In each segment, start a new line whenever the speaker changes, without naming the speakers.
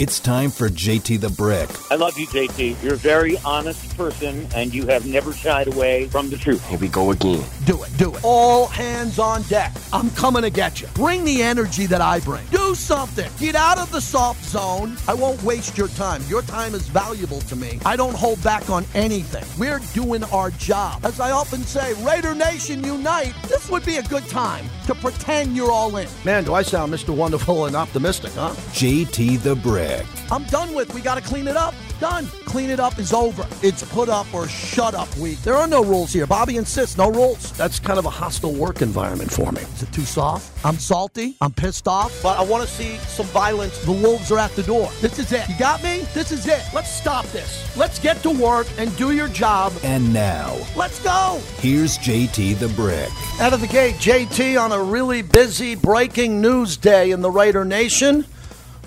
It's time for JT the Brick.
I love you, JT. You're a very honest person, and you have never shied away from the truth.
Here we go again.
Do it, do it. All hands on deck. I'm coming to get you. Bring the energy that I bring. Do something. Get out of the soft zone. I won't waste your time. Your time is valuable to me. I don't hold back on anything. We're doing our job. As I often say, Raider Nation unite. This would be a good time to pretend you're all in. Man, do I sound Mr. Wonderful and optimistic, huh?
JT the Brick.
I'm done with. We got to clean it up. Done. Clean it up is over. It's put up or shut up week. There are no rules here. Bobby insists, no rules. That's kind of a hostile work environment for me. Is it too soft? I'm salty. I'm pissed off. But I want to see some violence. The wolves are at the door. This is it. You got me? This is it. Let's stop this. Let's get to work and do your job.
And now,
Let's go.
here's JT the Brick.
Out of the gate, JT on a really busy breaking news day in the Raider Nation.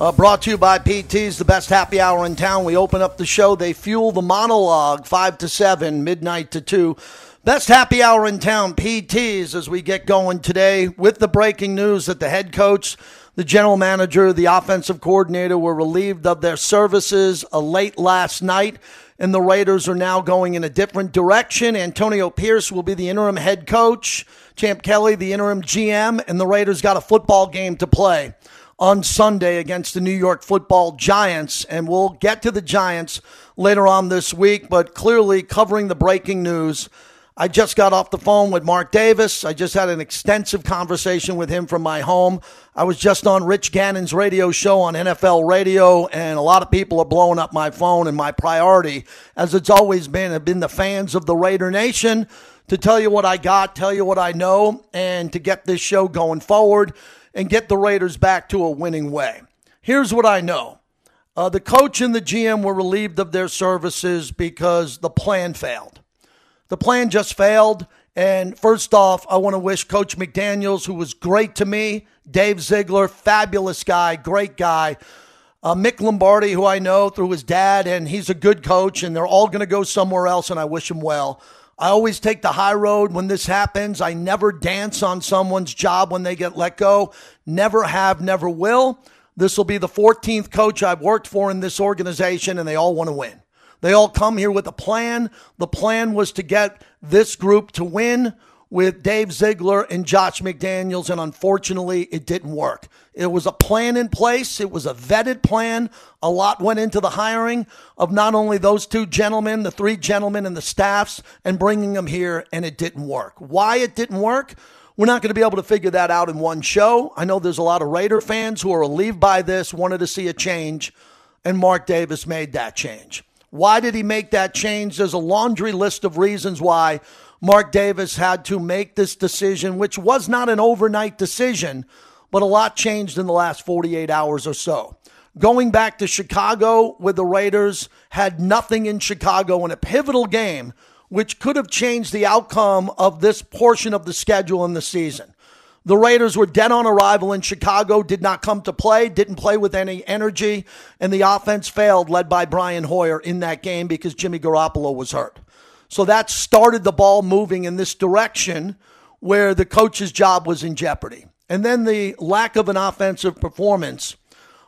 Uh, brought to you by PT's, the best happy hour in town. We open up the show. They fuel the monologue, 5 to 7, midnight to 2. Best happy hour in town, PT's, as we get going today with the breaking news that the head coach, the general manager, the offensive coordinator were relieved of their services uh, late last night and the Raiders are now going in a different direction. Antonio Pierce will be the interim head coach, Champ Kelly, the interim GM, and the Raiders got a football game to play on Sunday against the New York football Giants. And we'll get to the Giants later on this week, but clearly covering the breaking news. I just got off the phone with Mark Davis. I just had an extensive conversation with him from my home. I was just on Rich Gannon's radio show on NFL radio, and a lot of people are blowing up my phone. And my priority, as it's always been, have been the fans of the Raider Nation to tell you what I got, tell you what I know, and to get this show going forward and get the Raiders back to a winning way. Here's what I know. Uh, the coach and the GM were relieved of their services because the plan failed. The plan just failed. And first off, I want to wish Coach McDaniels, who was great to me, Dave Ziegler, fabulous guy, great guy. Uh, Mick Lombardi, who I know through his dad, and he's a good coach, and they're all going to go somewhere else, and I wish him well. I always take the high road when this happens. I never dance on someone's job when they get let go. Never have, never will. This will be the 14th coach I've worked for in this organization, and they all want to win. They all come here with a plan. The plan was to get this group to win with Dave Ziegler and Josh McDaniels, and unfortunately, it didn't work. It was a plan in place, it was a vetted plan. A lot went into the hiring of not only those two gentlemen, the three gentlemen and the staffs, and bringing them here, and it didn't work. Why it didn't work? We're not going to be able to figure that out in one show. I know there's a lot of Raider fans who are relieved by this, wanted to see a change, and Mark Davis made that change. Why did he make that change? There's a laundry list of reasons why Mark Davis had to make this decision, which was not an overnight decision, but a lot changed in the last 48 hours or so. Going back to Chicago with the Raiders had nothing in Chicago in a pivotal game, which could have changed the outcome of this portion of the schedule in the season. The Raiders were dead on arrival in Chicago, did not come to play, didn't play with any energy, and the offense failed, led by Brian Hoyer in that game because Jimmy Garoppolo was hurt. So that started the ball moving in this direction where the coach's job was in jeopardy. And then the lack of an offensive performance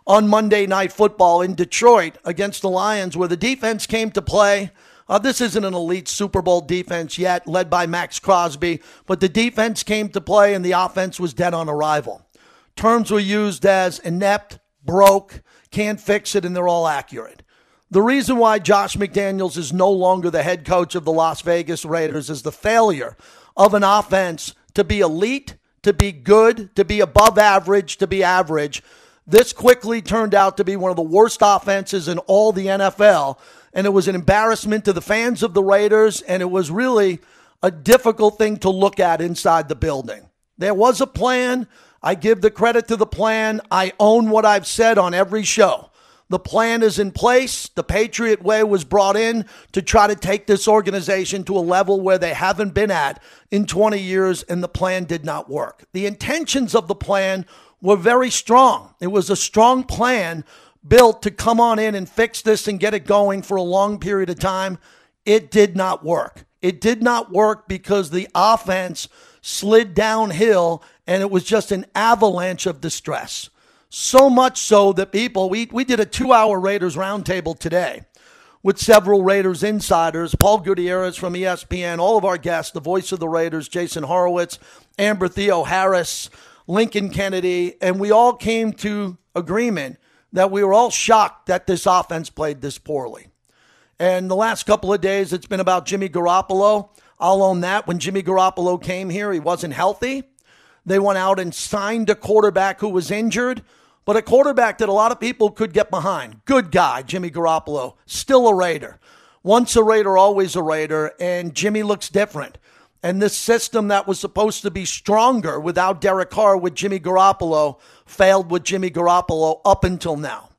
on Monday Night Football in Detroit against the Lions, where the defense came to play. Uh, this isn't an elite Super Bowl defense yet, led by Maxx Crosby, but the defense came to play and the offense was dead on arrival. Terms were used as inept, broke, can't fix it, and they're all accurate. The reason why Josh McDaniels is no longer the head coach of the Las Vegas Raiders is the failure of an offense to be elite, to be good, to be above average, to be average. This quickly turned out to be one of the worst offenses in all the NFL and it was an embarrassment to the fans of the Raiders, and it was really a difficult thing to look at inside the building. There was a plan. I give the credit to the plan. I own what I've said on every show. The plan is in place. The Patriot Way was brought in to try to take this organization to a level where they haven't been at in 20 years, and the plan did not work. The intentions of the plan were very strong. It was a strong plan built to come on in and fix this and get it going for a long period of time. It did not work. It did not work because the offense slid downhill and it was just an avalanche of distress. So much so that people, we, we did a two hour Raiders roundtable today with several Raiders insiders, Paul Gutierrez from ESPN, all of our guests, the voice of the Raiders, Jason Horowitz, Amber Theoharis, Lincoln Kennedy, and we all came to agreement that we were all shocked that this offense played this poorly. And the last couple of days, it's been about Jimmy Garoppolo. I'll own that. When Jimmy Garoppolo came here, he wasn't healthy. They went out and signed a quarterback who was injured, but a quarterback that a lot of people could get behind. Good guy, Jimmy Garoppolo. Still a Raider. Once a Raider, always a Raider. And Jimmy looks different. And this system that was supposed to be stronger without Derek Carr with Jimmy Garoppolo failed with Jimmy Garoppolo up until now.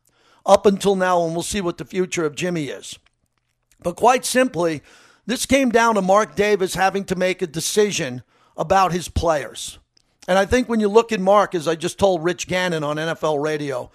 Up until now, and we'll see what the future of Jimmy is. But quite simply, this came down to Mark Davis having to make a decision about his players. And I think when you look at Mark, as I just told Rich Gannon on NFL radio,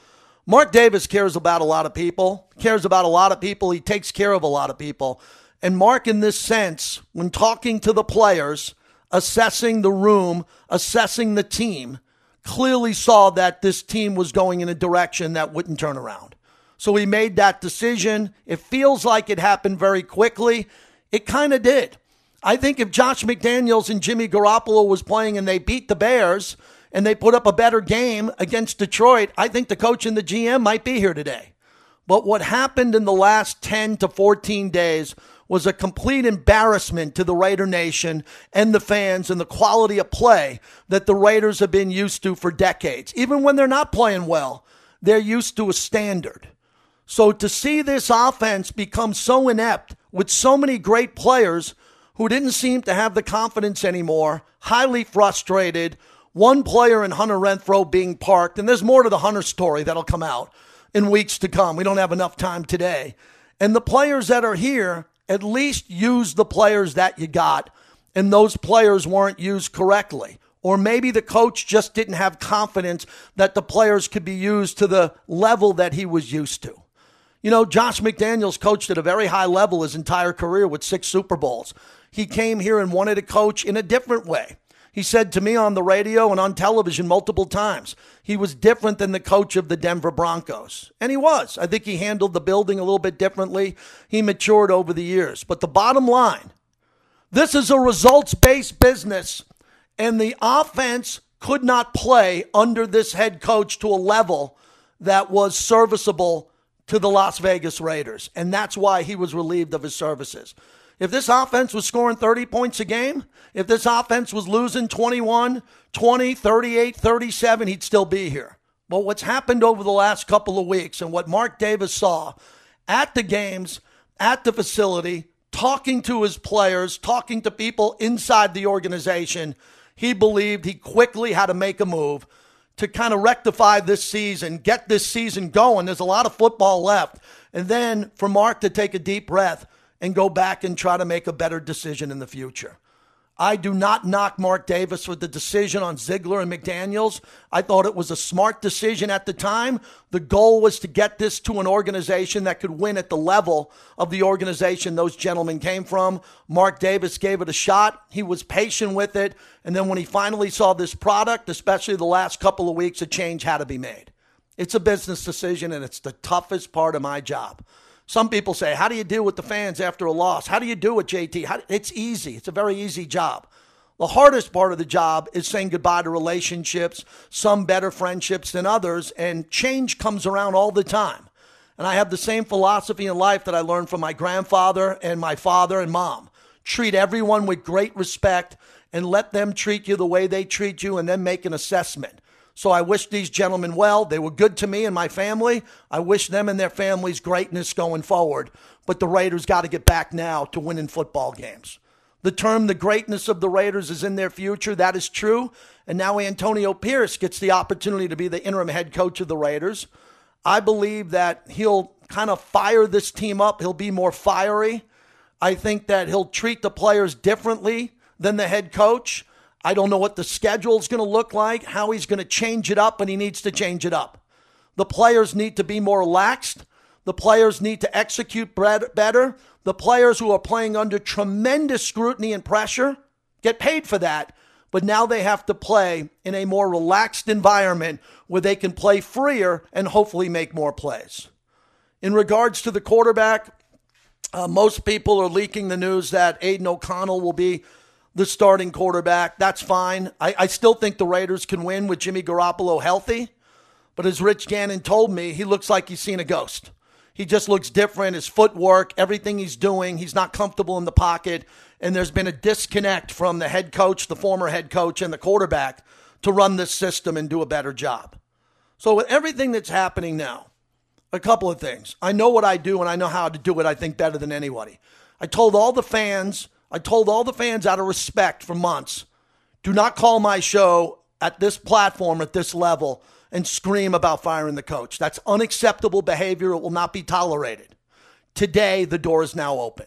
Mark Davis cares about a lot of people, cares about a lot of people. He takes care of a lot of people. And Mark, in this sense, when talking to the players, assessing the room, assessing the team, clearly saw that this team was going in a direction that wouldn't turn around. So he made that decision. It feels like it happened very quickly. It kind of did. I think if Josh McDaniels and Jimmy Garoppolo was playing and they beat the Bears and they put up a better game against Detroit, I think the coach and the GM might be here today. But what happened in the last 10 to 14 days was a complete embarrassment to the Raider Nation and the fans and the quality of play that the Raiders have been used to for decades. Even when they're not playing well, they're used to a standard. So to see this offense become so inept with so many great players who didn't seem to have the confidence anymore, highly frustrated, one player in Hunter Renfrow being parked, and there's more to the Hunter story that'll come out in weeks to come. We don't have enough time today. And the players that are here at least use the players that you got, and those players weren't used correctly. Or maybe the coach just didn't have confidence that the players could be used to the level that he was used to. You know, Josh McDaniels coached at a very high level his entire career with six Super Bowls. He came here and wanted to coach in a different way. He said to me on the radio and on television multiple times, he was different than the coach of the Denver Broncos. And he was. I think he handled the building a little bit differently. He matured over the years. But the bottom line this is a results based business, and the offense could not play under this head coach to a level that was serviceable to the Las Vegas Raiders. And that's why he was relieved of his services. If this offense was scoring 30 points a game, if this offense was losing 21, 20, 38, 37, he'd still be here. But what's happened over the last couple of weeks and what Mark Davis saw at the games, at the facility, talking to his players, talking to people inside the organization, he believed he quickly had to make a move to kind of rectify this season, get this season going. There's a lot of football left. And then for Mark to take a deep breath and go back and try to make a better decision in the future. I do not knock Mark Davis for the decision on Ziegler and McDaniels. I thought it was a smart decision at the time. The goal was to get this to an organization that could win at the level of the organization those gentlemen came from. Mark Davis gave it a shot. He was patient with it. And then when he finally saw this product, especially the last couple of weeks, a change had to be made. It's a business decision, and it's the toughest part of my job. Some people say, How do you deal with the fans after a loss? How do you do it, JT? How, it's easy. It's a very easy job. The hardest part of the job is saying goodbye to relationships, some better friendships than others, and change comes around all the time. And I have the same philosophy in life that I learned from my grandfather and my father and mom. Treat everyone with great respect and let them treat you the way they treat you and then make an assessment. So I wish these gentlemen well. They were good to me and my family. I wish them and their families greatness going forward. But the Raiders got to get back now to winning football games. The term the greatness of the Raiders is in their future. That is true. And now Antonio Pierce gets the opportunity to be the interim head coach of the Raiders. I believe that he'll kind of fire this team up. He'll be more fiery. I think that he'll treat the players differently than the head coach. I don't know what the schedule is going to look like, how he's going to change it up, and he needs to change it up. The players need to be more relaxed. The players need to execute better. The players who are playing under tremendous scrutiny and pressure get paid for that, but now they have to play in a more relaxed environment where they can play freer and hopefully make more plays. In regards to the quarterback, uh, most people are leaking the news that Aidan O'Connell will be the starting quarterback. That's fine. I, I still think the Raiders can win with Jimmy Garoppolo healthy. But as Rich Gannon told me, he looks like he's seen a ghost. He just looks different. His footwork, everything he's doing, he's not comfortable in the pocket. And there's been a disconnect from the head coach, the former head coach, and the quarterback to run this system and do a better job. So, with everything that's happening now, a couple of things. I know what I do and I know how to do it, I think, better than anybody. I told all the fans, I told all the fans out of respect for months do not call my show at this platform, at this level, and scream about firing the coach. That's unacceptable behavior. It will not be tolerated. Today, the door is now open.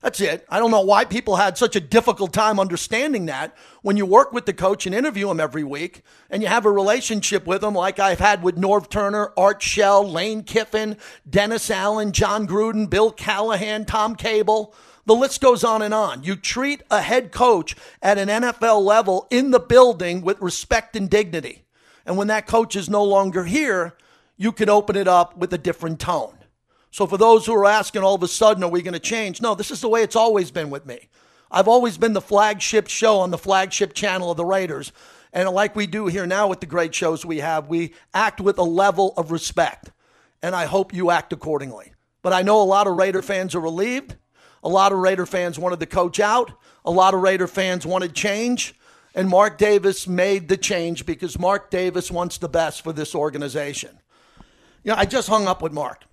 That's it. I don't know why people had such a difficult time understanding that when you work with the coach and interview him every week and you have a relationship with him like I've had with Norv Turner, Art Shell, Lane Kiffin, Dennis Allen, Jon Gruden, Bill Callahan, Tom Cable. The list goes on and on. You treat a head coach at an NFL level in the building with respect and dignity. And when that coach is no longer here, you can open it up with a different tone. So for those who are asking all of a sudden, are we going to change? No, this is the way it's always been with me. I've always been the flagship show on the flagship channel of the Raiders. And like we do here now with the great shows we have, we act with a level of respect. And I hope you act accordingly. But I know a lot of Raider fans are relieved. A lot of Raider fans wanted the coach out. A lot of Raider fans wanted change. And Mark Davis made the change because Mark Davis wants the best for this organization. You know, I just hung up with Mark.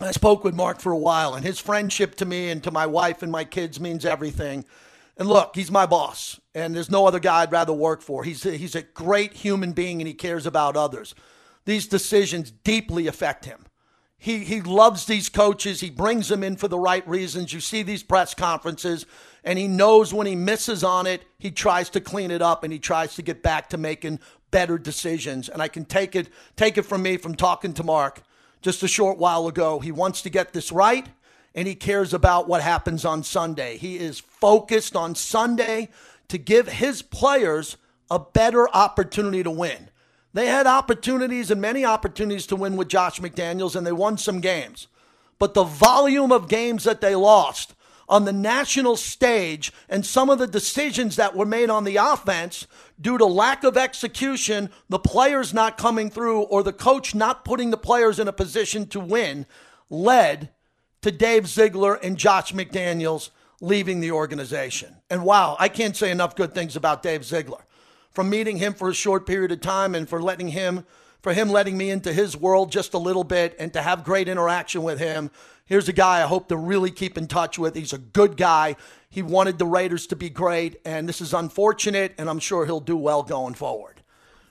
I spoke with Mark for a while, and his friendship to me and to my wife and my kids means everything. And look, he's my boss, and there's no other guy I'd rather work for. He's a, he's a great human being, and he cares about others. These decisions deeply affect him. He, he loves these coaches. He brings them in for the right reasons. You see these press conferences, and he knows when he misses on it, he tries to clean it up and he tries to get back to making better decisions. And I can take it take it from me from talking to Mark just a short while ago. He wants to get this right and he cares about what happens on Sunday. He is focused on Sunday to give his players a better opportunity to win. They had opportunities and many opportunities to win with Josh McDaniels, and they won some games. But the volume of games that they lost on the national stage and some of the decisions that were made on the offense due to lack of execution, the players not coming through, or the coach not putting the players in a position to win, led to Dave Ziegler and Josh McDaniels leaving the organization. And wow, I can't say enough good things about Dave Ziegler. From meeting him for a short period of time and for letting him for him letting me into his world just a little bit and to have great interaction with him Here's a guy I hope to really keep in touch with. He's a good guy. He wanted the Raiders to be great, and this is unfortunate, and I'm sure he'll do well going forward.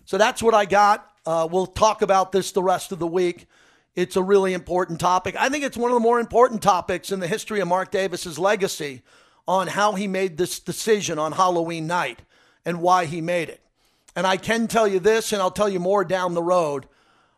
So that's what I got. Uh, we'll talk about this the rest of the week. It's a really important topic. I think it's one of the more important topics in the history of Mark Davis's legacy on how he made this decision on Halloween night and why he made it. And I can tell you this, and I'll tell you more down the road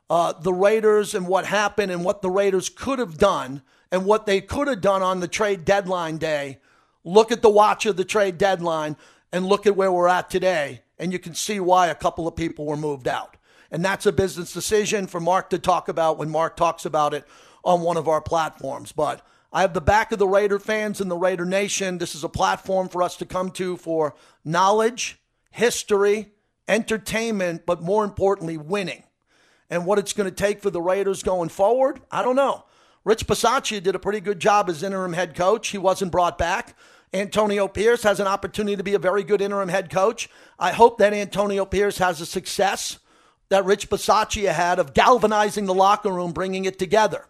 uh, the Raiders and what happened and what the Raiders could have done and what they could have done on the trade deadline day. Look at the watch of the trade deadline and look at where we're at today, and you can see why a couple of people were moved out. And that's a business decision for Mark to talk about when Mark talks about it on one of our platforms. But I have the back of the Raider fans and the Raider Nation. This is a platform for us to come to for knowledge, history, entertainment, but more importantly, winning and what it's going to take for the Raiders going forward, I don't know. Rich Bisaccia did a pretty good job as interim head coach. He wasn't brought back. Antonio Pierce has an opportunity to be a very good interim head coach. I hope that Antonio Pierce has a success that Rich Bisaccia had of galvanizing the locker room, bringing it together.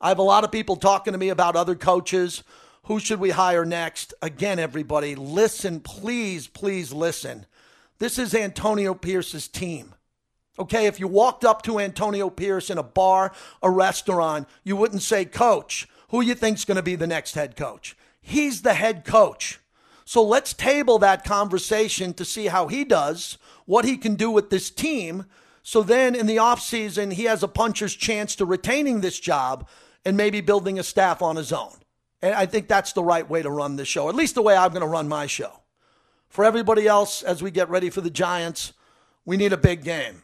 I have a lot of people talking to me about other coaches. Who should we hire next? Again, everybody, listen, please, please listen. This is Antonio Pierce's team. Okay, if you walked up to Antonio Pierce in a bar, a restaurant, you wouldn't say, Coach, who you think's going to be the next head coach? He's the head coach. So let's table that conversation to see how he does, what he can do with this team. So then in the offseason, he has a puncher's chance to retaining this job and maybe building a staff on his own. And I think that's the right way to run the show, at least the way I'm going to run my show. For everybody else, as we get ready for the Giants, we need a big game.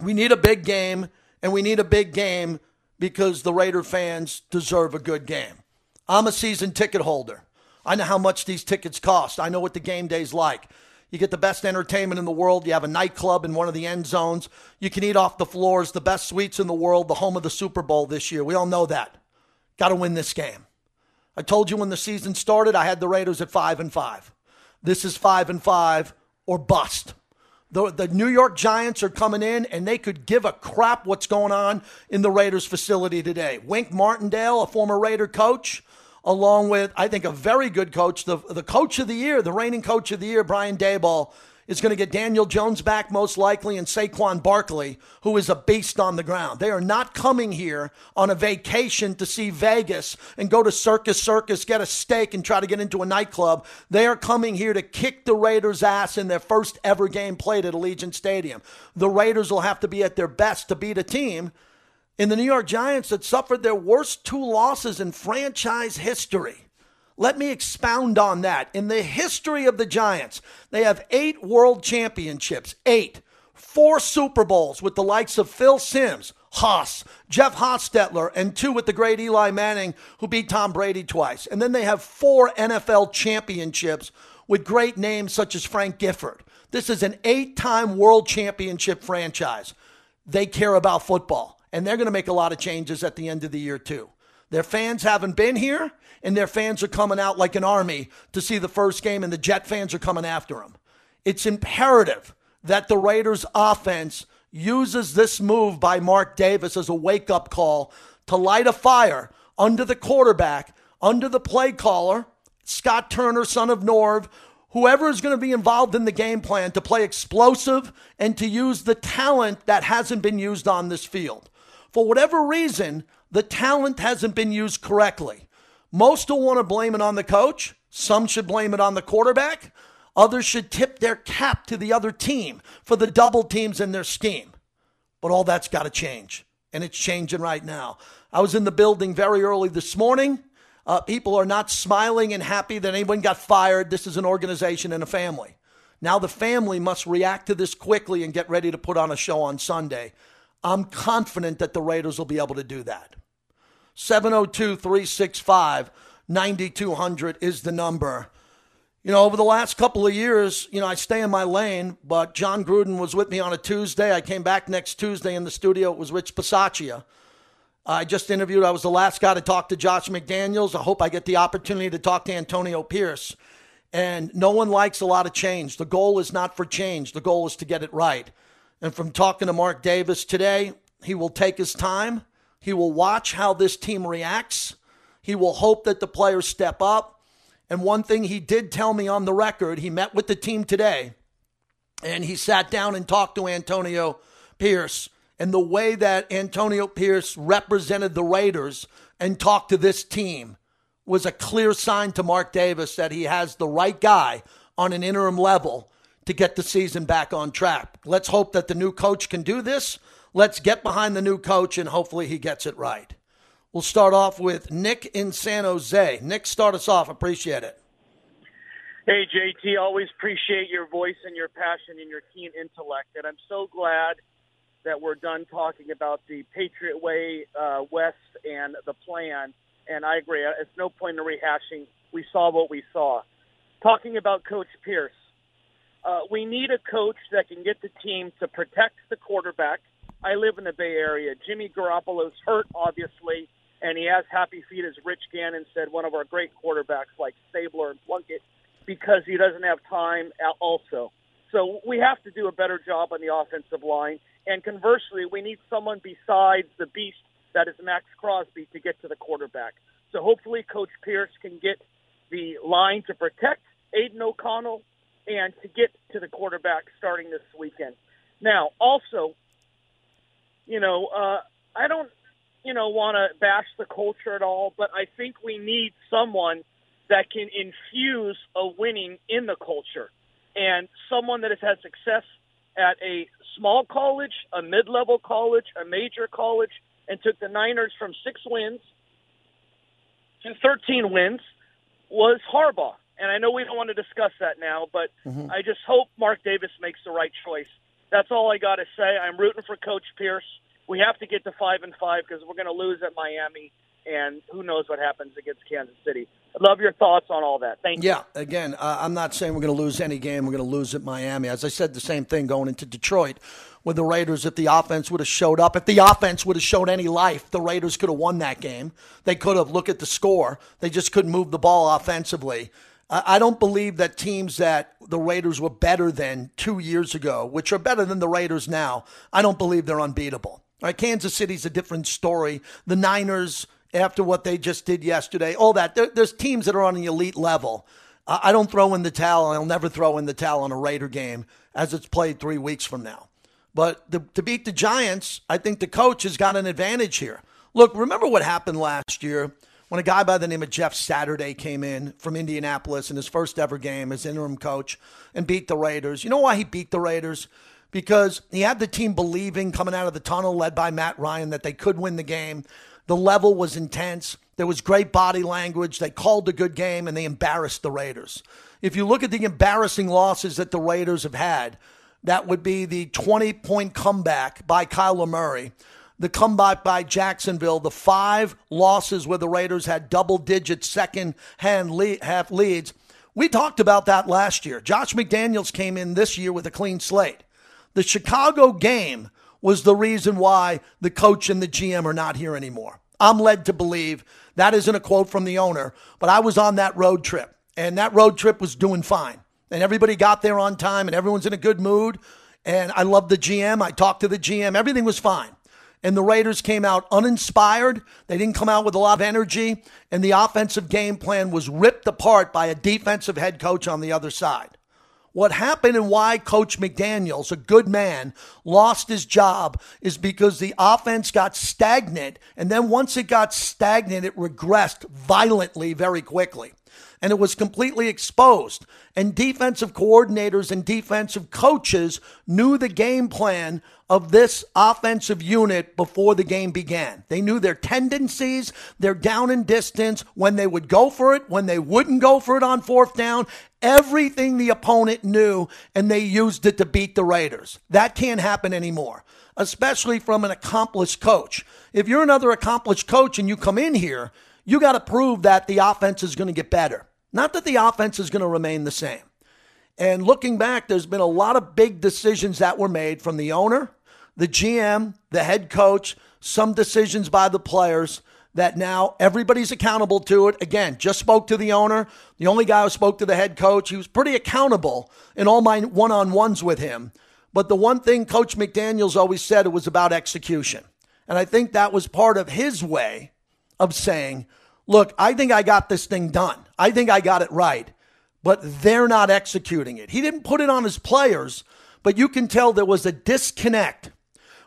We need a big game, and we need a big game because the Raider fans deserve a good game. I'm a season ticket holder. I know how much these tickets cost. I know what the game day's like. You get the best entertainment in the world. You have a nightclub in one of the end zones. You can eat off the floors, the best suites in the world, the home of the Super Bowl this year. We all know that. Got to win this game. I told you when the season started, I had the Raiders at 5 and 5. This is 5 and 5 or bust. The, the New York Giants are coming in and they could give a crap what's going on in the Raiders facility today. Wink Martindale, a former Raider coach, along with, I think, a very good coach, the, the coach of the year, the reigning coach of the year, Brian Daboll, is going to get Daniel Jones back most likely and Saquon Barkley, who is a beast on the ground. They are not coming here on a vacation to see Vegas and go to Circus Circus, get a steak, and try to get into a nightclub. They are coming here to kick the Raiders' ass in their first ever game played at Allegiant Stadium. The Raiders will have to be at their best to beat a team in the New York Giants that suffered their worst two losses in franchise history. Let me expound on that. In the history of the Giants, they have eight world championships, eight, four Super Bowls with the likes of Phil Simms, Haas, Jeff Hostetler, and two with the great Eli Manning, who beat Tom Brady twice. And then they have four NFL championships with great names such as Frank Gifford. This is an eight time world championship franchise. They care about football, and they're going to make a lot of changes at the end of the year, too. Their fans haven't been here, and their fans are coming out like an army to see the first game, and the Jet fans are coming after them. It's imperative that the Raiders' offense uses this move by Mark Davis as a wake up call to light a fire under the quarterback, under the play caller, Scott Turner, son of Norv, whoever is going to be involved in the game plan to play explosive and to use the talent that hasn't been used on this field. For whatever reason, the talent hasn't been used correctly. Most will want to blame it on the coach. Some should blame it on the quarterback. Others should tip their cap to the other team for the double teams in their scheme. But all that's got to change, and it's changing right now. I was in the building very early this morning. Uh, people are not smiling and happy that anyone got fired. This is an organization and a family. Now the family must react to this quickly and get ready to put on a show on Sunday. I'm confident that the Raiders will be able to do that. 702 365 9200 is the number. You know, over the last couple of years, you know, I stay in my lane, but Jon Gruden was with me on a Tuesday. I came back next Tuesday in the studio. It was Rich Bisaccia. I just interviewed, I was the last guy to talk to Josh McDaniels. I hope I get the opportunity to talk to Antonio Pierce. And no one likes a lot of change. The goal is not for change, the goal is to get it right. And from talking to Mark Davis today, he will take his time. He will watch how this team reacts. He will hope that the players step up. And one thing he did tell me on the record, he met with the team today and he sat down and talked to Antonio Pierce. And the way that Antonio Pierce represented the Raiders and talked to this team was a clear sign to Mark Davis that he has the right guy on an interim level to get the season back on track. Let's hope that the new coach can do this. Let's get behind the new coach and hopefully he gets it right. We'll start off with Nick in San Jose. Nick, start us off. Appreciate it.
Hey, JT, always appreciate your voice and your passion and your keen intellect. And I'm so glad that we're done talking about the Patriot Way uh, West and the plan. And I agree. It's no point in rehashing. We saw what we saw. Talking about Coach Pierce, uh, we need a coach that can get the team to protect the quarterback. I live in the Bay Area. Jimmy Garoppolo's hurt, obviously, and he has happy feet, as Rich Gannon said, one of our great quarterbacks like Stabler and Plunkett, because he doesn't have time also. So we have to do a better job on the offensive line. And conversely, we need someone besides the beast that is Maxx Crosby to get to the quarterback. So hopefully, Coach Pierce can get the line to protect Aidan O'Connell and to get to the quarterback starting this weekend. Now, also, you know, uh, I don't, you know, want to bash the culture at all, but I think we need someone that can infuse a winning in the culture and someone that has had success at a small college, a mid-level college, a major college, and took the Niners from six wins to 13 wins was Harbaugh. And I know we don't want to discuss that now, but I just hope Mark Davis makes the right choice. That's all I got to say. I'm rooting for Coach Pierce. We have to get to five and five because we're going to lose at Miami, and who knows what happens against Kansas City. I'd love your thoughts on all that. Thank you.
Yeah, again, uh, I'm not saying we're going to lose any game. We're going to lose at Miami. As I said, the same thing going into Detroit with the Raiders. If the offense would have showed up, if the offense would have showed any life, the Raiders could have won that game. They could have. Look at the score. They just couldn't move the ball offensively. I don't believe that teams that the Raiders were better than two years ago, which are better than the Raiders now, I don't believe they're unbeatable. All right, Kansas City's a different story. The Niners, after what they just did yesterday, all that. There, there's teams that are on an elite level. I I don't throw in the towel. I'll never throw in the towel on a Raider game as it's played three weeks from now. But the, to beat the Giants, I think the coach has got an advantage here. Look, remember what happened last year when a guy by the name of Jeff Saturday came in from Indianapolis in his first ever game as interim coach and beat the Raiders. You know why he beat the Raiders? Because he had the team believing coming out of the tunnel led by Matt Ryan that they could win the game. The level was intense. There was great body language. They called a good game and they embarrassed the Raiders. If you look at the embarrassing losses that the Raiders have had, that would be the 20 point comeback by Kyler Murray, the comeback by Jacksonville, the five losses where the Raiders had double digit second hand lead, half leads. We talked about that last year. Josh McDaniels came in this year with a clean slate. The Chicago game was the reason why the coach and the GM are not here anymore. I'm led to believe that isn't a quote from the owner, but I was on that road trip, and that road trip was doing fine. And everybody got there on time, and everyone's in a good mood. And I love the GM. I talked to the GM. Everything was fine. And the Raiders came out uninspired. They didn't come out with a lot of energy. And the offensive game plan was ripped apart by a defensive head coach on the other side. What happened and why Coach McDaniels, a good man, lost his job is because the offense got stagnant. And then once it got stagnant, it regressed violently very quickly. And it was completely exposed. And defensive coordinators and defensive coaches knew the game plan of this offensive unit before the game began. They knew their tendencies, their down and distance, when they would go for it, when they wouldn't go for it on fourth down, everything the opponent knew, and they used it to beat the Raiders. That can't happen anymore, especially from an accomplished coach. If you're another accomplished coach and you come in here, you got to prove that the offense is going to get better, not that the offense is going to remain the same. And looking back, there's been a lot of big decisions that were made from the owner, the GM, the head coach, some decisions by the players that now everybody's accountable to it. Again, just spoke to the owner. The only guy who spoke to the head coach, he was pretty accountable in all my one on ones with him. But the one thing Coach McDaniels always said it was about execution. And I think that was part of his way of saying, look, I think I got this thing done. I think I got it right, but they're not executing it. He didn't put it on his players, but you can tell there was a disconnect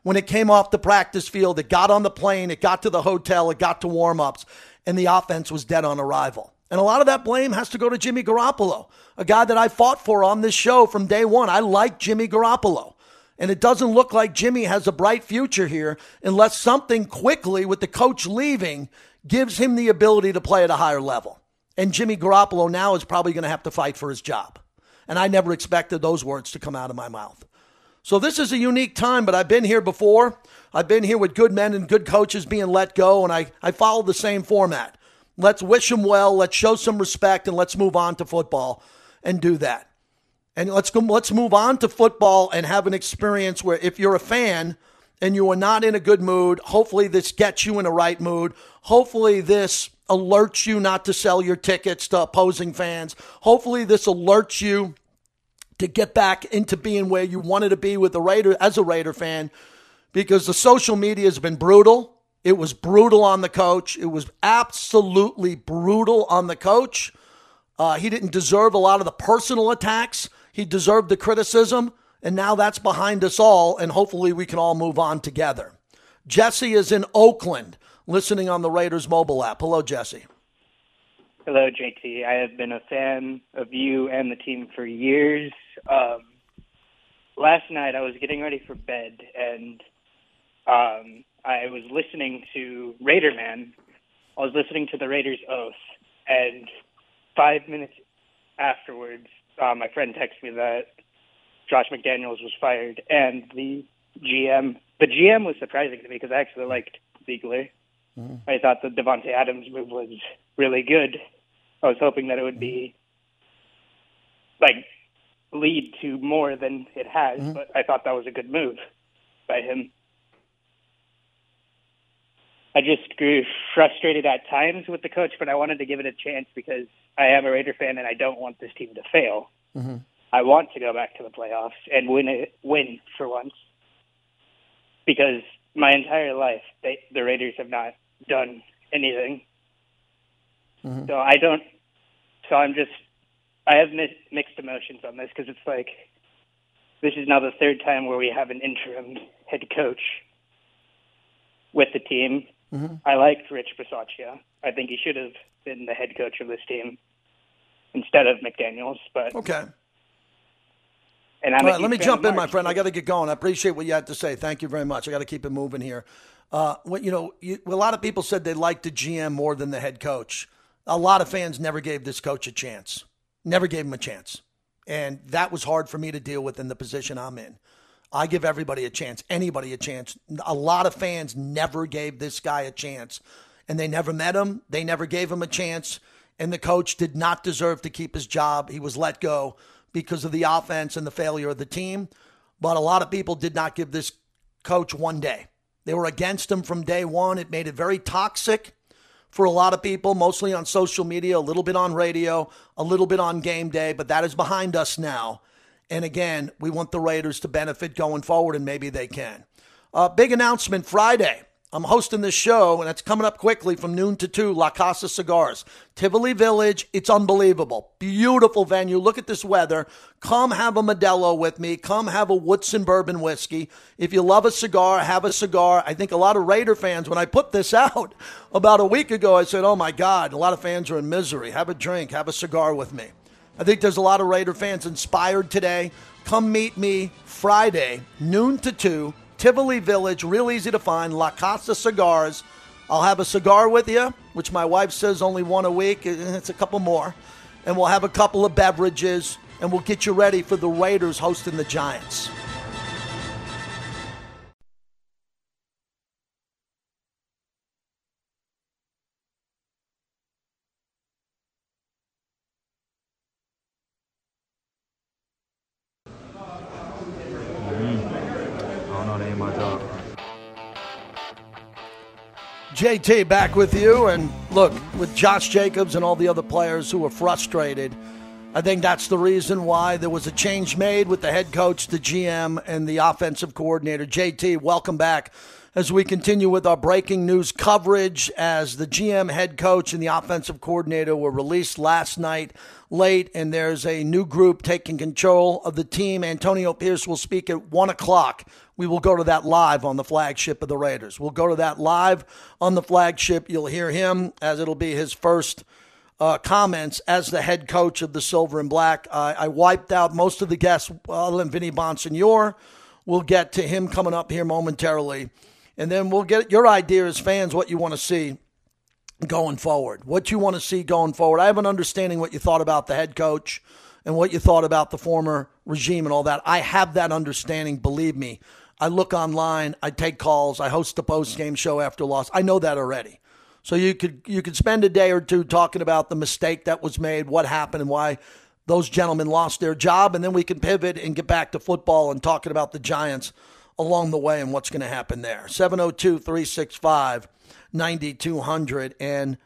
when it came off the practice field. It got on the plane, it got to the hotel, it got to warm ups, and the offense was dead on arrival. And a lot of that blame has to go to Jimmy Garoppolo, a guy that I fought for on this show from day one. I like Jimmy Garoppolo. And it doesn't look like Jimmy has a bright future here unless something quickly with the coach leaving gives him the ability to play at a higher level. And Jimmy Garoppolo now is probably going to have to fight for his job. And I never expected those words to come out of my mouth. So this is a unique time, but I've been here before. I've been here with good men and good coaches being let go, and I, I follow the same format. Let's wish them well, let's show some respect, and let's move on to football and do that. And let's go, let's move on to football and have an experience where if you're a fan and you are not in a good mood, hopefully this gets you in a right mood. Hopefully this alerts you not to sell your tickets to opposing fans. Hopefully this alerts you to get back into being where you wanted to be with the Raider as a Raider fan because the social media has been brutal. It was brutal on the coach. It was absolutely brutal on the coach. Uh, he didn't deserve a lot of the personal attacks. He deserved the criticism, and now that's behind us all, and hopefully we can all move on together. Jesse is in Oakland, listening on the Raiders mobile app. Hello, Jesse.
Hello, JT. I have been a fan of you and the team for years. Um, last night I was getting ready for bed and um, I was listening to Raider Man. I was listening to the Raiders Oath, and five minutes afterwards, uh, my friend texted me that Josh McDaniels was fired, and the GM. The GM was surprising to me because I actually liked Ziegler. I thought the Davante Adams move was really good. I was hoping that it would be like lead to more than it has, but I thought that was a good move by him. I just grew frustrated at times with the coach, but I wanted to give it a chance because I am a Raider fan and I don't want this team to fail. Mm-hmm. I want to go back to the playoffs and win it, win for once. Because my entire life, they, the Raiders have not done anything. Mm-hmm. So I don't. So I'm just. I have mi- mixed emotions on this because it's like this is now the third time where we have an interim head coach with the team. I liked Rich Bisaccia. I think he should have been the head coach of this team instead of McDaniels. But
Okay.
and I'm
All right, let me jump in, my friend. I got to get going. I appreciate what you had to say. Thank you very much. I got to keep it moving here. Uh, what you know, you, a lot of people said they liked the GM more than the head coach. A lot of fans never gave this coach a chance. Never gave him a chance, and that was hard for me to deal with in the position I'm in. I give everybody a chance, anybody a chance. A lot of fans never gave this guy a chance, and they never met him. They never gave him a chance, and the coach did not deserve to keep his job. He was let go because of the offense and the failure of the team. But a lot of people did not give this coach one day. They were against him from day one. It made it very toxic for a lot of people, mostly on social media, a little bit on radio, a little bit on game day, but that is behind us now. And again, we want the Raiders to benefit going forward, and maybe they can. Uh, big announcement Friday. I'm hosting this show, and it's coming up quickly from noon to 2, La Casa Cigars. Tivoli Village, it's unbelievable. Beautiful venue. Look at this weather. Come have a Modelo with me. Come have a Woodson Bourbon Whiskey. If you love a cigar, have a cigar. I think a lot of Raider fans, when I put this out about a week ago, I said, oh my God, a lot of fans are in misery. Have a drink, have a cigar with me. I think there's a lot of Raider fans inspired today. Come meet me Friday, noon to 2, Tivoli Village, real easy to find, La Casa Cigars. I'll have a cigar with you, which my wife says only one a week. And it's a couple more. And we'll have a couple of beverages, and we'll get you ready for the Raiders hosting the Giants. JT back with you. And look, with Josh Jacobs and all the other players who were frustrated, I think that's the reason why there was a change made with the head coach, the GM, and the offensive coordinator. JT, welcome back as we continue with our breaking news coverage as the GM, head coach, and the offensive coordinator were released last night late, and there's a new group taking control of the team. Antonio Pierce will speak at 1 o'clock. We will go to that live on the flagship of the Raiders. We'll go to that live on the flagship. You'll hear him as it'll be his first uh, comments as the head coach of the Silver and Black. I I wiped out most of the guests, other than Vinny Bonsignore. We'll get to him coming up here momentarily. And then we'll get your idea as fans what you want to see going forward. What you want to see going forward. I have an understanding what you thought about the head coach and what you thought about the former regime and all that. I have that understanding, believe me. I look online, I take calls, I host a post game show after loss. I know that already. So you could you could spend a day or two talking about the mistake that was made, what happened and why those gentlemen lost their job and then we can pivot and get back to football and talking about the Giants along the way and what's going to happen there. 702 365 9200. And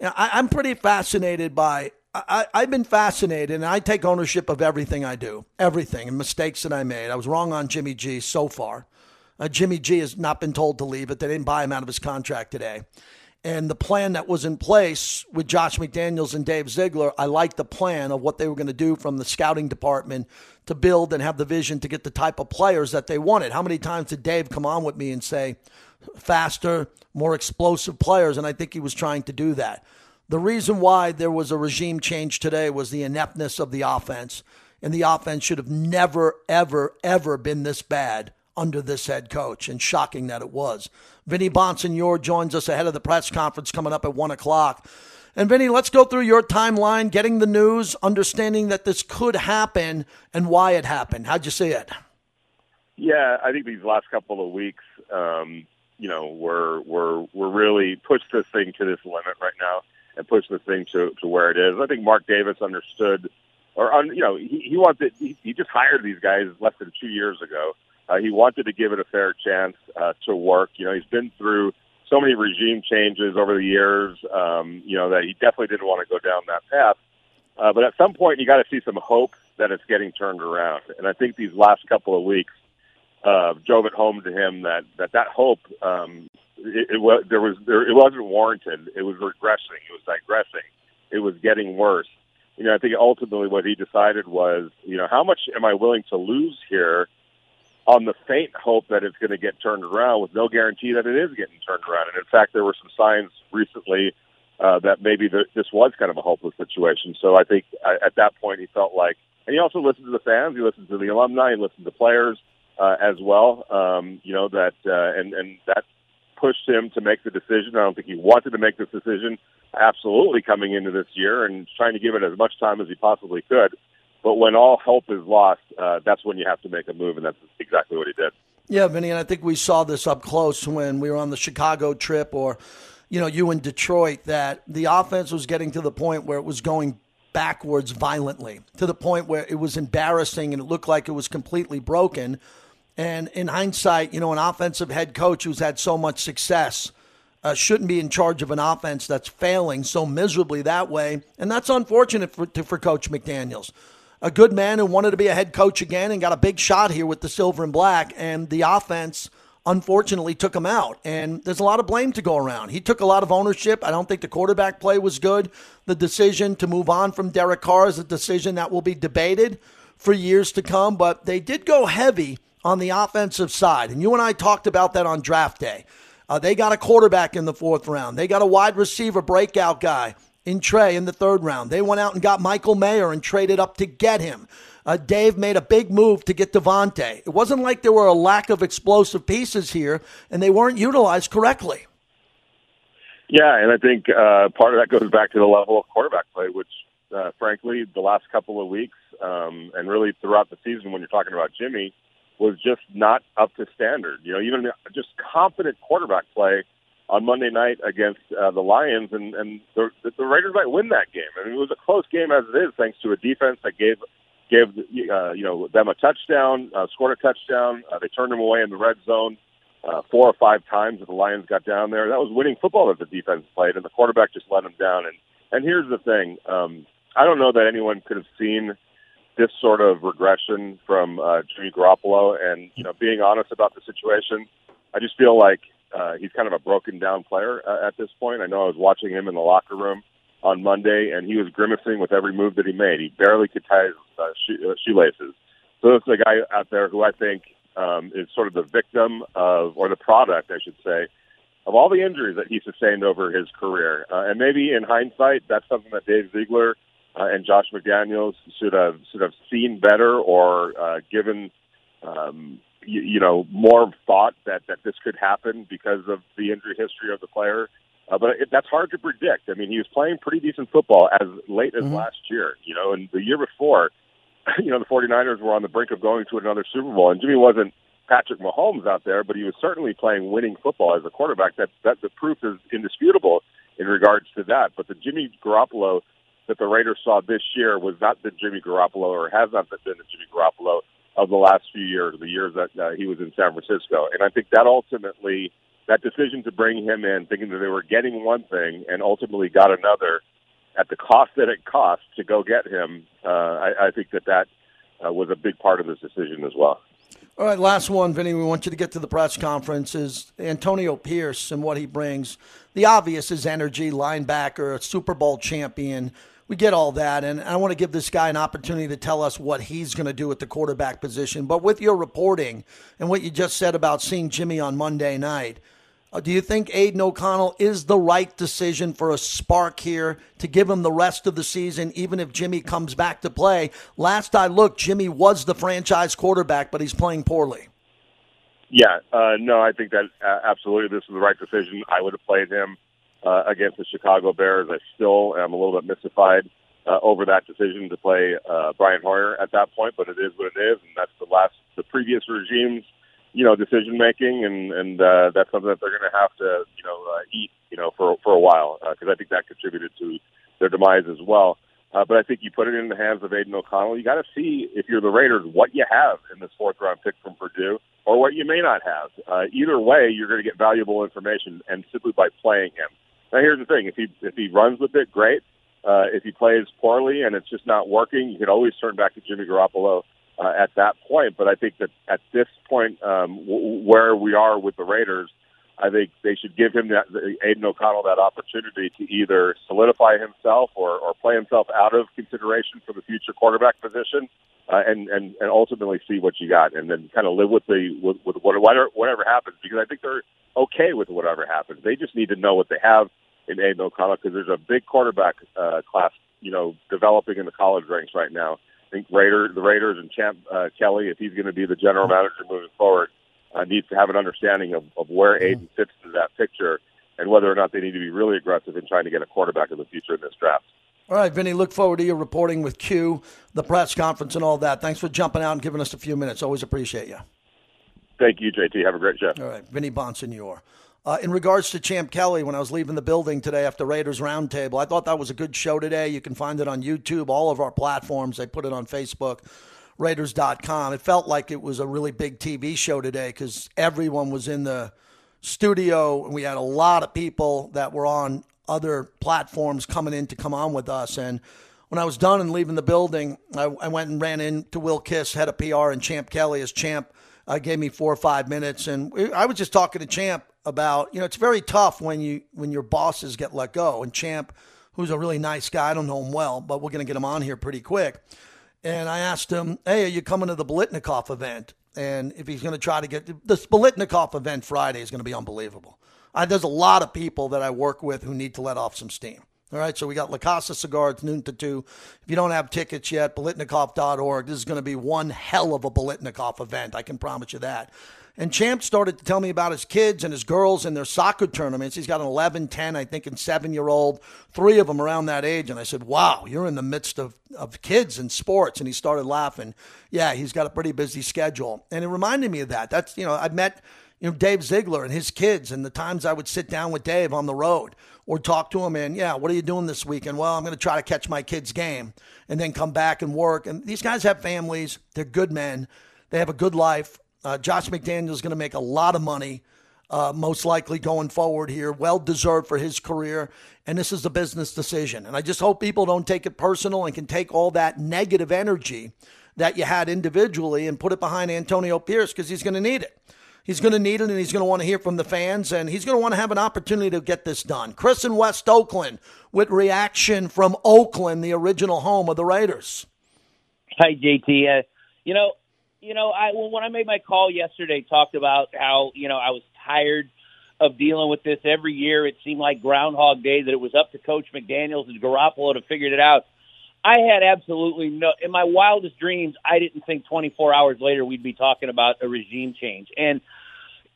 I'm pretty fascinated by, I, I've been fascinated and I take ownership of everything I do, everything and mistakes that I made. I was wrong on Jimmy G so far. Uh, Jimmy G has not been told to leave, but they didn't buy him out of his contract today. And the plan that was in place with Josh McDaniels and Dave Ziegler, I liked the plan of what they were going to do from the scouting department to build and have the vision to get the type of players that they wanted. How many times did Dave come on with me and say, faster, more explosive players? And I think he was trying to do that. The reason why there was a regime change today was the ineptness of the offense. And the offense should have never, ever, ever been this bad under this head coach, and shocking that it was. Vinny Bonsignore joins us ahead of the press conference coming up at 1 o'clock. And Vinny, let's go through your timeline, getting the news, understanding that this could happen and why it happened. How'd you see it?
Yeah, I think these last couple of weeks, um, you know, we're we're we're really pushed this thing to this limit right now and pushed this thing to to where it is. I think Mark Davis understood, or you know, he, he wanted he, he just hired these guys less than two years ago. Uh, he wanted to give it a fair chance uh, to work. You know, he's been through so many regime changes over the years. Um, you know that he definitely didn't want to go down that path. Uh, but at some point, you got to see some hope that it's getting turned around. And I think these last couple of weeks uh, drove it home to him that that that hope um, it, it was there was there, it wasn't warranted. It was regressing. It was digressing. It was getting worse. You know, I think ultimately what he decided was, you know, how much am I willing to lose here on the faint hope that it's going to get turned around with no guarantee that it is getting turned around. And in fact, there were some signs recently uh, that maybe the, this was kind of a hopeless situation. So I think uh, at that point he felt like, and he also listened to the fans, he listened to the alumni, he listened to players uh, as well. Um, you know that, uh, and and that pushed him to make the decision. I don't think he wanted to make this decision absolutely coming into this year and trying to give it as much time as he possibly could. But when all hope is lost, uh, that's when you have to make a move, and that's exactly what he did.
Yeah, Vinny, and I think we saw this up close when we were on the Chicago trip, or you know, you in Detroit. That the offense was getting to the point where it was going backwards violently, to the point where it was embarrassing and it looked like it was completely broken. And in hindsight, you know, an offensive head coach who's had so much success. Uh, shouldn't be in charge of an offense that's failing so miserably that way. And that's unfortunate for, for Coach McDaniels a good man who wanted to be a head coach again and got a big shot here with the silver and black. And the offense, unfortunately, took him out. And there's a lot of blame to go around. He took a lot of ownership. I don't think the quarterback play was good. The decision to move on from Derek Carr is a decision that will be debated for years to come. But they did go heavy on the offensive side. And you and I talked about that on draft day. Uh, they got a quarterback in the fourth round. They got a wide receiver breakout guy in Tre in the third round. They went out and got Michael Mayer and traded up to get him. Uh, Dave made a big move to get Davante. It wasn't like there were a lack of explosive pieces here, and they weren't utilized correctly.
Yeah, and I think uh, part of that goes back to the level of quarterback play, which, uh, frankly, the last couple of weeks um, and really throughout the season, when you're talking about Jimmy, was just not up to standard. You know, even just confident quarterback play on Monday night against uh, the Lions, and and the, the Raiders might win that game. I mean, it was a close game as it is, thanks to a defense that gave gave uh, you know them a touchdown, uh, scored a touchdown. Uh, they turned them away in the red zone uh, four or five times. If the Lions got down there, that was winning football that the defense played, and the quarterback just let them down. And and here's the thing: um, I don't know that anyone could have seen this sort of regression from uh, Jimmy Garoppolo. And you know, being honest about the situation, I just feel like uh, he's kind of a broken down player uh, at this point. I know I was watching him in the locker room on Monday, and he was grimacing with every move that he made. He barely could tie his uh, shoe, uh, shoelaces. So this is a guy out there who I think um, is sort of the victim of, or the product, I should say, of all the injuries that he sustained over his career. Uh, and maybe in hindsight, that's something that Dave Ziegler uh, and Josh McDaniels should have should have seen better or uh, given um, you, you know more thought that that this could happen because of the injury history of the player. Uh, but it, that's hard to predict. I mean, he was playing pretty decent football as late as mm-hmm. last year, you know, and the year before, you know, the 49ers were on the brink of going to another Super Bowl, and Jimmy wasn't Patrick Mahomes out there, but he was certainly playing winning football as a quarterback. That that the proof is indisputable in regards to that. But the Jimmy Garoppolo that the Raiders saw this year was not the Jimmy Garoppolo, or has not been the Jimmy Garoppolo of the last few years, the years that uh, he was in San Francisco. And I think that ultimately, that decision to bring him in, thinking that they were getting one thing and ultimately got another at the cost that it cost to go get him, uh, I, I think that that uh, was a big part of this decision as well.
All right, last one, Vinny. We want you to get to the press conference. Is Antonio Pierce and what he brings? The obvious is energy, linebacker, Super Bowl champion we get all that, and I want to give this guy an opportunity to tell us what he's going to do at the quarterback position. But with your reporting and what you just said about seeing Jimmy on Monday night, uh, do you think Aidan O'Connell is the right decision for a spark here to give him the rest of the season, even if Jimmy comes back to play? Last I looked, Jimmy was the franchise quarterback, but he's playing poorly.
Yeah, uh, no, I think that uh, absolutely this is the right decision. I would have played him uh, against the Chicago Bears. I still am a little bit mystified uh, over that decision to play uh, Brian Hoyer at that point, but it is what it is, and that's the last the previous regime's you know decision making, and and uh, that's something that they're going to have to you know uh, eat you know for for a while because uh, I think that contributed to their demise as well. Uh, but I think you put it in the hands of Aidan O'Connell. You got to see if you're the Raiders what you have in this fourth round pick from Purdue, or what you may not have. Uh, either way, you're going to get valuable information, and simply by playing him. Now, here's the thing: if he if he runs with it, great. Uh, if he plays poorly and it's just not working, you can always turn back to Jimmy Garoppolo uh, at that point. But I think that at this point, um, w- where we are with the Raiders, I think they should give him that Aidan O'Connell that opportunity to either solidify himself or, or play himself out of consideration for the future quarterback position, uh, and and and ultimately see what you got, and then kind of live with the with, with whatever whatever happens. Because I think they're okay with whatever happens. They just need to know what they have in Aidan O'Connell because there's a big quarterback uh, class, you know, developing in the college ranks right now. I think Raider, the Raiders and Champ uh, Kelly, if he's going to be the general manager moving forward, uh, needs to have an understanding of, of where. Aidan fits into that picture and whether or not they need to be really aggressive in trying to get a quarterback in the future in this draft.
All right, Vinny, look forward to your reporting with Q, the press conference, and all that. Thanks for jumping out and giving us a few minutes. Always appreciate you.
Thank you, JT. Have a great show.
All right, Vinny Bonsignore. Uh, in regards to Champ Kelly, when I was leaving the building today after Raiders Roundtable, I thought that was a good show today. You can find it on YouTube, all of our platforms. They put it on Facebook, Raiders.com. It felt like it was a really big TV show today because everyone was in the studio and we had a lot of people that were on other platforms coming in to come on with us. And when I was done and leaving the building, I, I went and ran into Will Kiss, head of PR, and Champ Kelly as Champ uh, gave me four or five minutes. And I was just talking to Champ about you know it's very tough when you when your bosses get let go. And Champ, who's a really nice guy, I don't know him well, but we're to get him on here pretty quick. And I asked him, "Hey, are you coming to the Biletnikoff event?" And if he's going to try to get the Biletnikoff event Friday is going to be unbelievable. I, there's a lot of people that I work with who need to let off some steam. All right, so we got La Casa Cigars noon to two. If you don't have tickets yet, Biletnikoff.org. This is going to be one hell of a Biletnikoff event. I can promise you that. And Champ started to tell me about his kids and his girls and their soccer tournaments. He's got an 11, 10, I think, and seven year old, three of them around that age. And I said, Wow, you're in the midst of, of kids and sports. And he started laughing. Yeah, he's got a pretty busy schedule. And it reminded me of that. That's, you know, I met, you know, Dave Ziegler and his kids and the times I would sit down with Dave on the road or talk to him and, yeah, what are you doing this weekend? Well, I'm going to try to catch my kid's game and then come back and work. And these guys have families, they're good men, they have a good life uh, Josh McDaniels is going to make a lot of money, uh, most likely going forward here. Well deserved for his career. And this is a business decision. And I just hope people don't take it personal and can take all that negative energy that you had individually and put it behind Antonio Pierce because he's going to need it. He's going to need it and he's going to want to hear from the fans and he's going to want to have an opportunity to get this done. Chris in West Oakland with reaction from Oakland, the original home of the Raiders.
Hi, JT. Uh, you know, you know, I when I made my call yesterday, talked about how you know I was tired of dealing with this every year. It seemed like Groundhog Day that it was up to Coach McDaniels and Garoppolo to figure it out. I had absolutely no, in my wildest dreams, I didn't think 24 hours later we'd be talking about a regime change. And,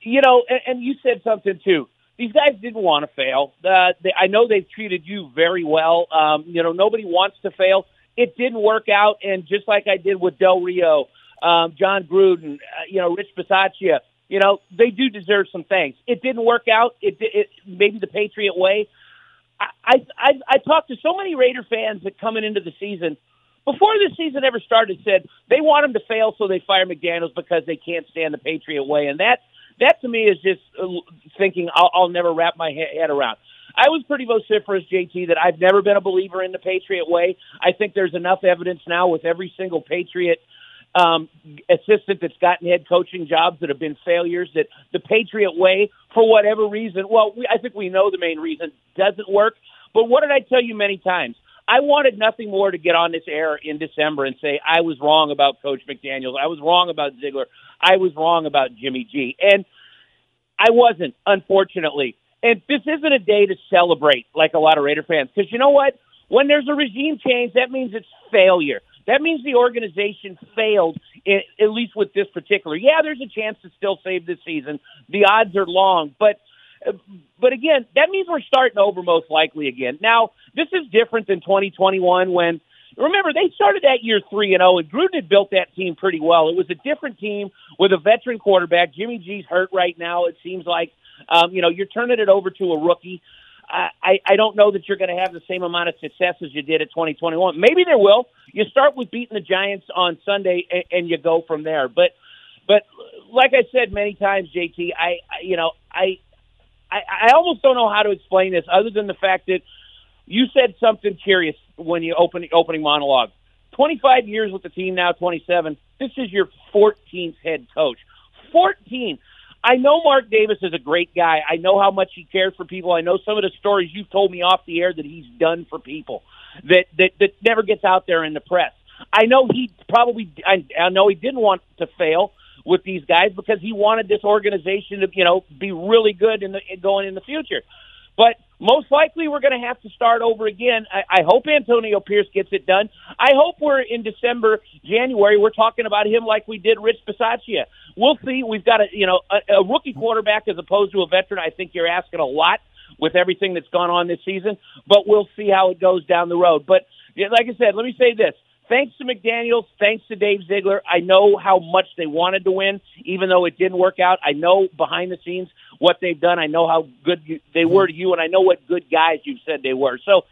you know, and, and you said something too. These guys didn't want to fail. Uh, they, I know they've treated you very well. Um, you know, nobody wants to fail. It didn't work out. And just like I did with Del Rio, um, Jon Gruden, uh, you know, Rich Bisaccia, you know, they do deserve some thanks. It didn't work out. It, it maybe the Patriot way. I, I I talked to so many Raider fans that coming into the season before the season ever started said they want him to fail so they fire McDaniels because they can't stand the Patriot way, and that that to me is just uh, thinking I'll, I'll never wrap my head around. I was pretty vociferous, JT, that I've never been a believer in the Patriot way. I think there's enough evidence now with every single Patriot um, assistant that's gotten head coaching jobs that have been failures. That the Patriot way, for whatever reason, well, we, I think we know the main reason doesn't work. But what did I tell you many times? I wanted nothing more to get on this air in December and say I was wrong about Coach McDaniels. I was wrong about Ziegler. I was wrong about Jimmy G. And I wasn't, unfortunately. And this isn't a day to celebrate like a lot of Raider fans because you know what? When there's a regime change, that means it's failure. That means the organization failed, at least with this particular. Yeah, there's a chance to still save this season. The odds are long, but but again, that means we're starting over most likely again. Now, this is different than 2021 when remember they started that year three and zero, oh, and Gruden had built that team pretty well. It was a different team with a veteran quarterback. Jimmy G's hurt right now. It seems like um, you know you're turning it over to a rookie. I, I don't know that you're going to have the same amount of success as you did at 2021. Maybe there will. You start with beating the Giants on Sunday and, and you go from there. But, but like I said many times, JT, I, I you know, I, I, I almost don't know how to explain this other than the fact that you said something curious when you opened the opening monologue. 25 years with the team now, 27. This is your 14th head coach. 14. I know Mark Davis is a great guy. I know how much he cares for people. I know some of the stories you've told me off the air that he's done for people that that that never gets out there in the press. I know he probably I, I know he didn't want to fail with these guys because he wanted this organization to you know be really good in the going in the future. But most likely we're going to have to start over again. I, I hope Antonio Pierce gets it done. I hope we're in December, January. We're talking about him like we did Rich Bisaccia. We'll see. We've got a you know a, a rookie quarterback as opposed to a veteran. I think you're asking a lot with everything that's gone on this season, but we'll see how it goes down the road. But like I said, let me say this: thanks to McDaniels, thanks to Dave Ziegler. I know how much they wanted to win, even though it didn't work out. I know behind the scenes what they've done. I know how good you, they were to you, and I know what good guys you've said they were. So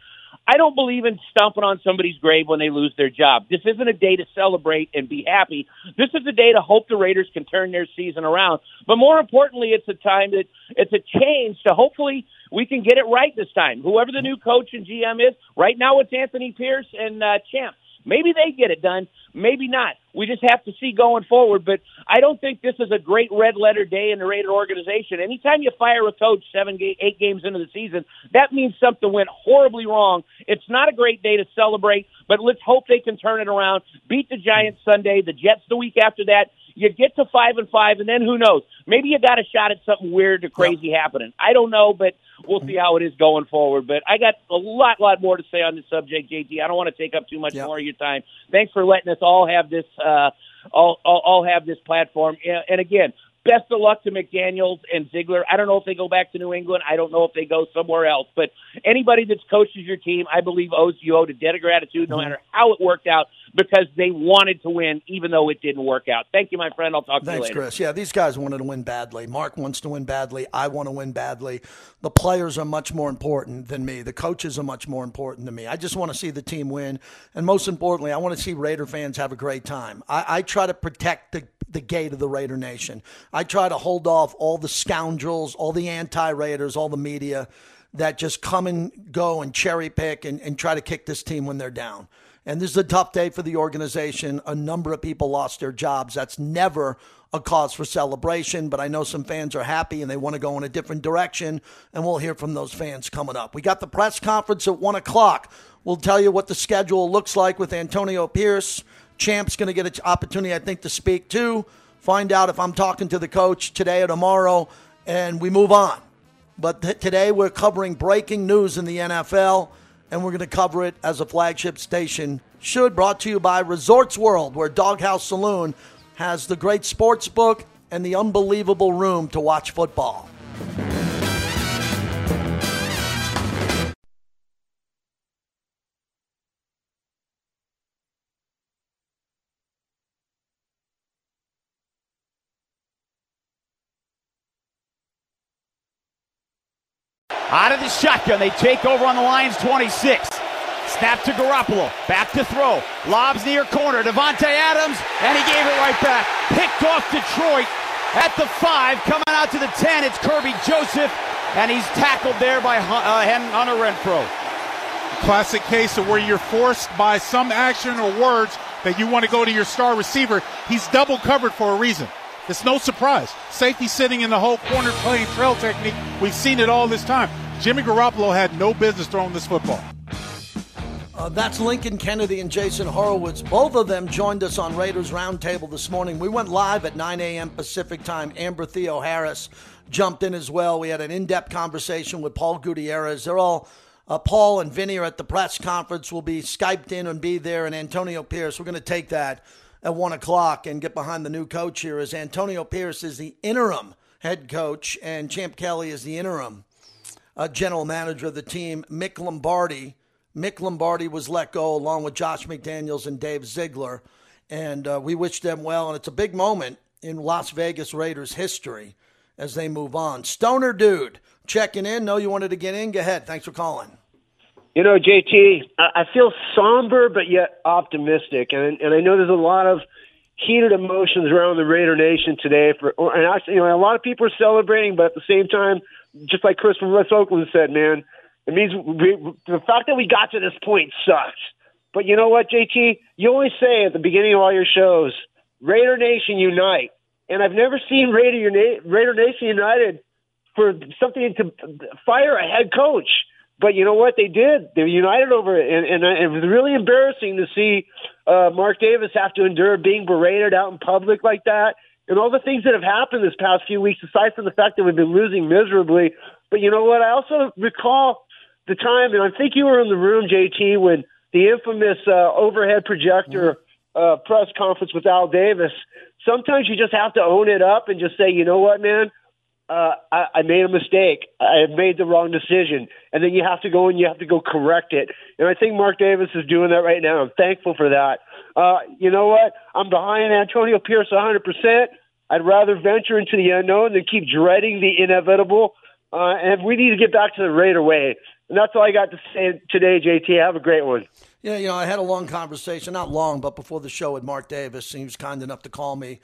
I don't believe in stomping on somebody's grave when they lose their job. This isn't a day to celebrate and be happy. This is a day to hope the Raiders can turn their season around. But more importantly, it's a time that it's a change to hopefully we can get it right this time. Whoever the new coach and GM is, right now it's Anthony Pierce and uh, Champ. Maybe they get it done. Maybe not. We just have to see going forward. But I don't think this is a great red letter day in the Raider organization. Anytime you fire a coach seven, eight games into the season, that means something went horribly wrong. It's not a great day to celebrate, but let's hope they can turn it around. Beat the Giants Sunday, the Jets the week after that. You get to five and five, and then who knows? Maybe you got a shot at something weird or crazy happening. I don't know, but we'll see how it is going forward. But I got a lot, lot more to say on this subject, JT. I don't want to take up too much more of your time. Thanks for letting us all have this, uh, all, all, all have this platform. And again, best of luck to McDaniels and Ziegler. I don't know if they go back to New England. I don't know if they go somewhere else. But anybody that's coaches your team, I believe owes you owed a debt of gratitude, no mm-hmm. matter how it worked out, because they wanted to win, even though it didn't work out. Thank you, my friend. I'll talk
Thanks,
to you later.
Thanks, Chris. Yeah, these guys wanted to win badly. Mark wants to win badly. I want to win badly. The players are much more important than me. The coaches are much more important than me. I just want to see the team win, and most importantly, I want to see Raider fans have a great time. I, I try to protect the the gate of the Raider Nation. I try to hold off all the scoundrels, all the anti Raiders, all the media that just come and go and cherry pick and, and try to kick this team when they're down. And this is a tough day for the organization. A number of people lost their jobs. That's never a cause for celebration, but I know some fans are happy and they want to go in a different direction, and we'll hear from those fans coming up. We got the press conference at 1 o'clock. We'll tell you what the schedule looks like with Antonio Pierce. Champ's going to get an opportunity, I think, to speak too. Find out if I'm talking to the coach today or tomorrow, and we move on. But th- today we're covering breaking news in the NFL and we're going to cover it as a flagship station. Should brought to you by Resorts World, where Dawg House Saloon has the great sports book and the unbelievable room to watch football.
Out of the shotgun, they take over on the Lions 26. Snap to Garoppolo, back to throw. Lobs near corner, Davante Adams, and he gave it right back. Picked off Detroit at the five, coming out to the 10. It's Kerby Joseph, and he's tackled there by uh, Hunter Renfrow.
Classic case of where you're forced by some action or words that you want to go to your star receiver. He's double covered for a reason. It's no surprise. Safety sitting in the whole corner playing trail technique. We've seen it all this time. Jimmy Garoppolo had no business throwing this football.
Uh, that's Lincoln Kennedy and Jason Horowitz. Both of them joined us on Raiders Roundtable this morning. We went live at 9 a.m. Pacific time. Amber Theoharis jumped in as well. We had an in depth conversation with Paul Gutierrez. They're all, uh, Paul and Vinny are at the press conference. We'll be Skyped in and be there. And Antonio Pierce, we're going to take that at 1 o'clock and get behind the new coach here as Antonio Pierce is the interim head coach and Champ Kelly is the interim uh, general manager of the team, Mick Lombardi. Mick Lombardi was let go along with Josh McDaniels and Dave Ziegler. And uh, we wish them well. And it's a big moment in Las Vegas Raiders history as they move on. Stoner Dude, checking in. Know you wanted to get in. Go ahead. Thanks for calling.
You know, JT, I feel somber but yet optimistic, and and I know there's a lot of heated emotions around the Raider Nation today. For and actually, you know, a lot of people are celebrating, but at the same time, just like Chris from West Oakland said, man, it means we, the fact that we got to this point sucks. But you know what, JT? You always say at the beginning of all your shows, Raider Nation unite. And I've never seen Raider, Raider Nation united for something to fire a head coach. But you know what they did? They united over it, and, and it was really embarrassing to see uh, Mark Davis have to endure being berated out in public like that, and all the things that have happened this past few weeks. Aside from the fact that we've been losing miserably, but you know what? I also recall the time, and I think you were in the room, JT, when the infamous uh, overhead projector uh, press conference with Al Davis. Sometimes you just have to own it up and just say, you know what, man, uh, I, I made a mistake. I made the wrong decision, and then you have to go and you have to go correct it. And I think Mark Davis is doing that right now. I'm thankful for that. Uh, you know what? I'm behind Antonio Pierce 100. percent I'd rather venture into the unknown than keep dreading the inevitable. Uh, and we need to get back to the Raider way. And that's all I got to say today, JT. Have a great one.
Yeah, you know, I had a long conversation, not long, but before the show with Mark Davis. He was kind enough to call me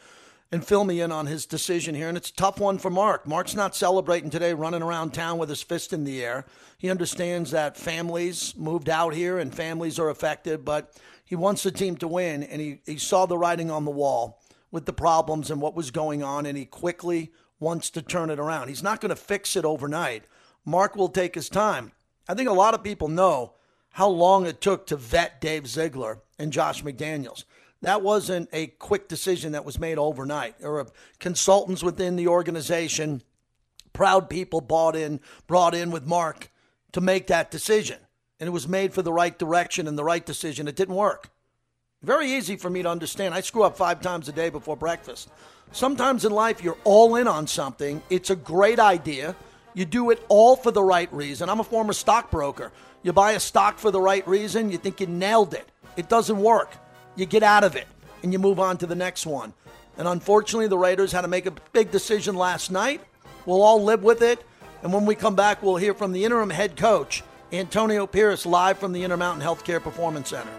and fill me in on his decision here. And it's a tough one for Mark. Mark's not celebrating today, running around town with his fist in the air. He understands that families moved out here and families are affected, but he wants the team to win. And he, he saw the writing on the wall with the problems and what was going on, and he quickly wants to turn it around. He's not going to fix it overnight. Mark will take his time. I think a lot of people know how long it took to vet Dave Ziegler and Josh McDaniels. That wasn't a quick decision that was made overnight. There were consultants within the organization, proud people bought in, brought in with Mark to make that decision. And it was made for the right direction and the right decision. It didn't work. Very easy for me to understand. I screw up five times a day before breakfast. Sometimes in life, you're all in on something. It's a great idea. You do it all for the right reason. I'm a former stockbroker. You buy a stock for the right reason, you think you nailed it. It doesn't work you get out of it and you move on to the next one. And unfortunately, the Raiders had to make a big decision last night. We'll all live with it. And when we come back, we'll hear from the interim head coach, Antonio Pierce, live from the Intermountain Healthcare Performance Center.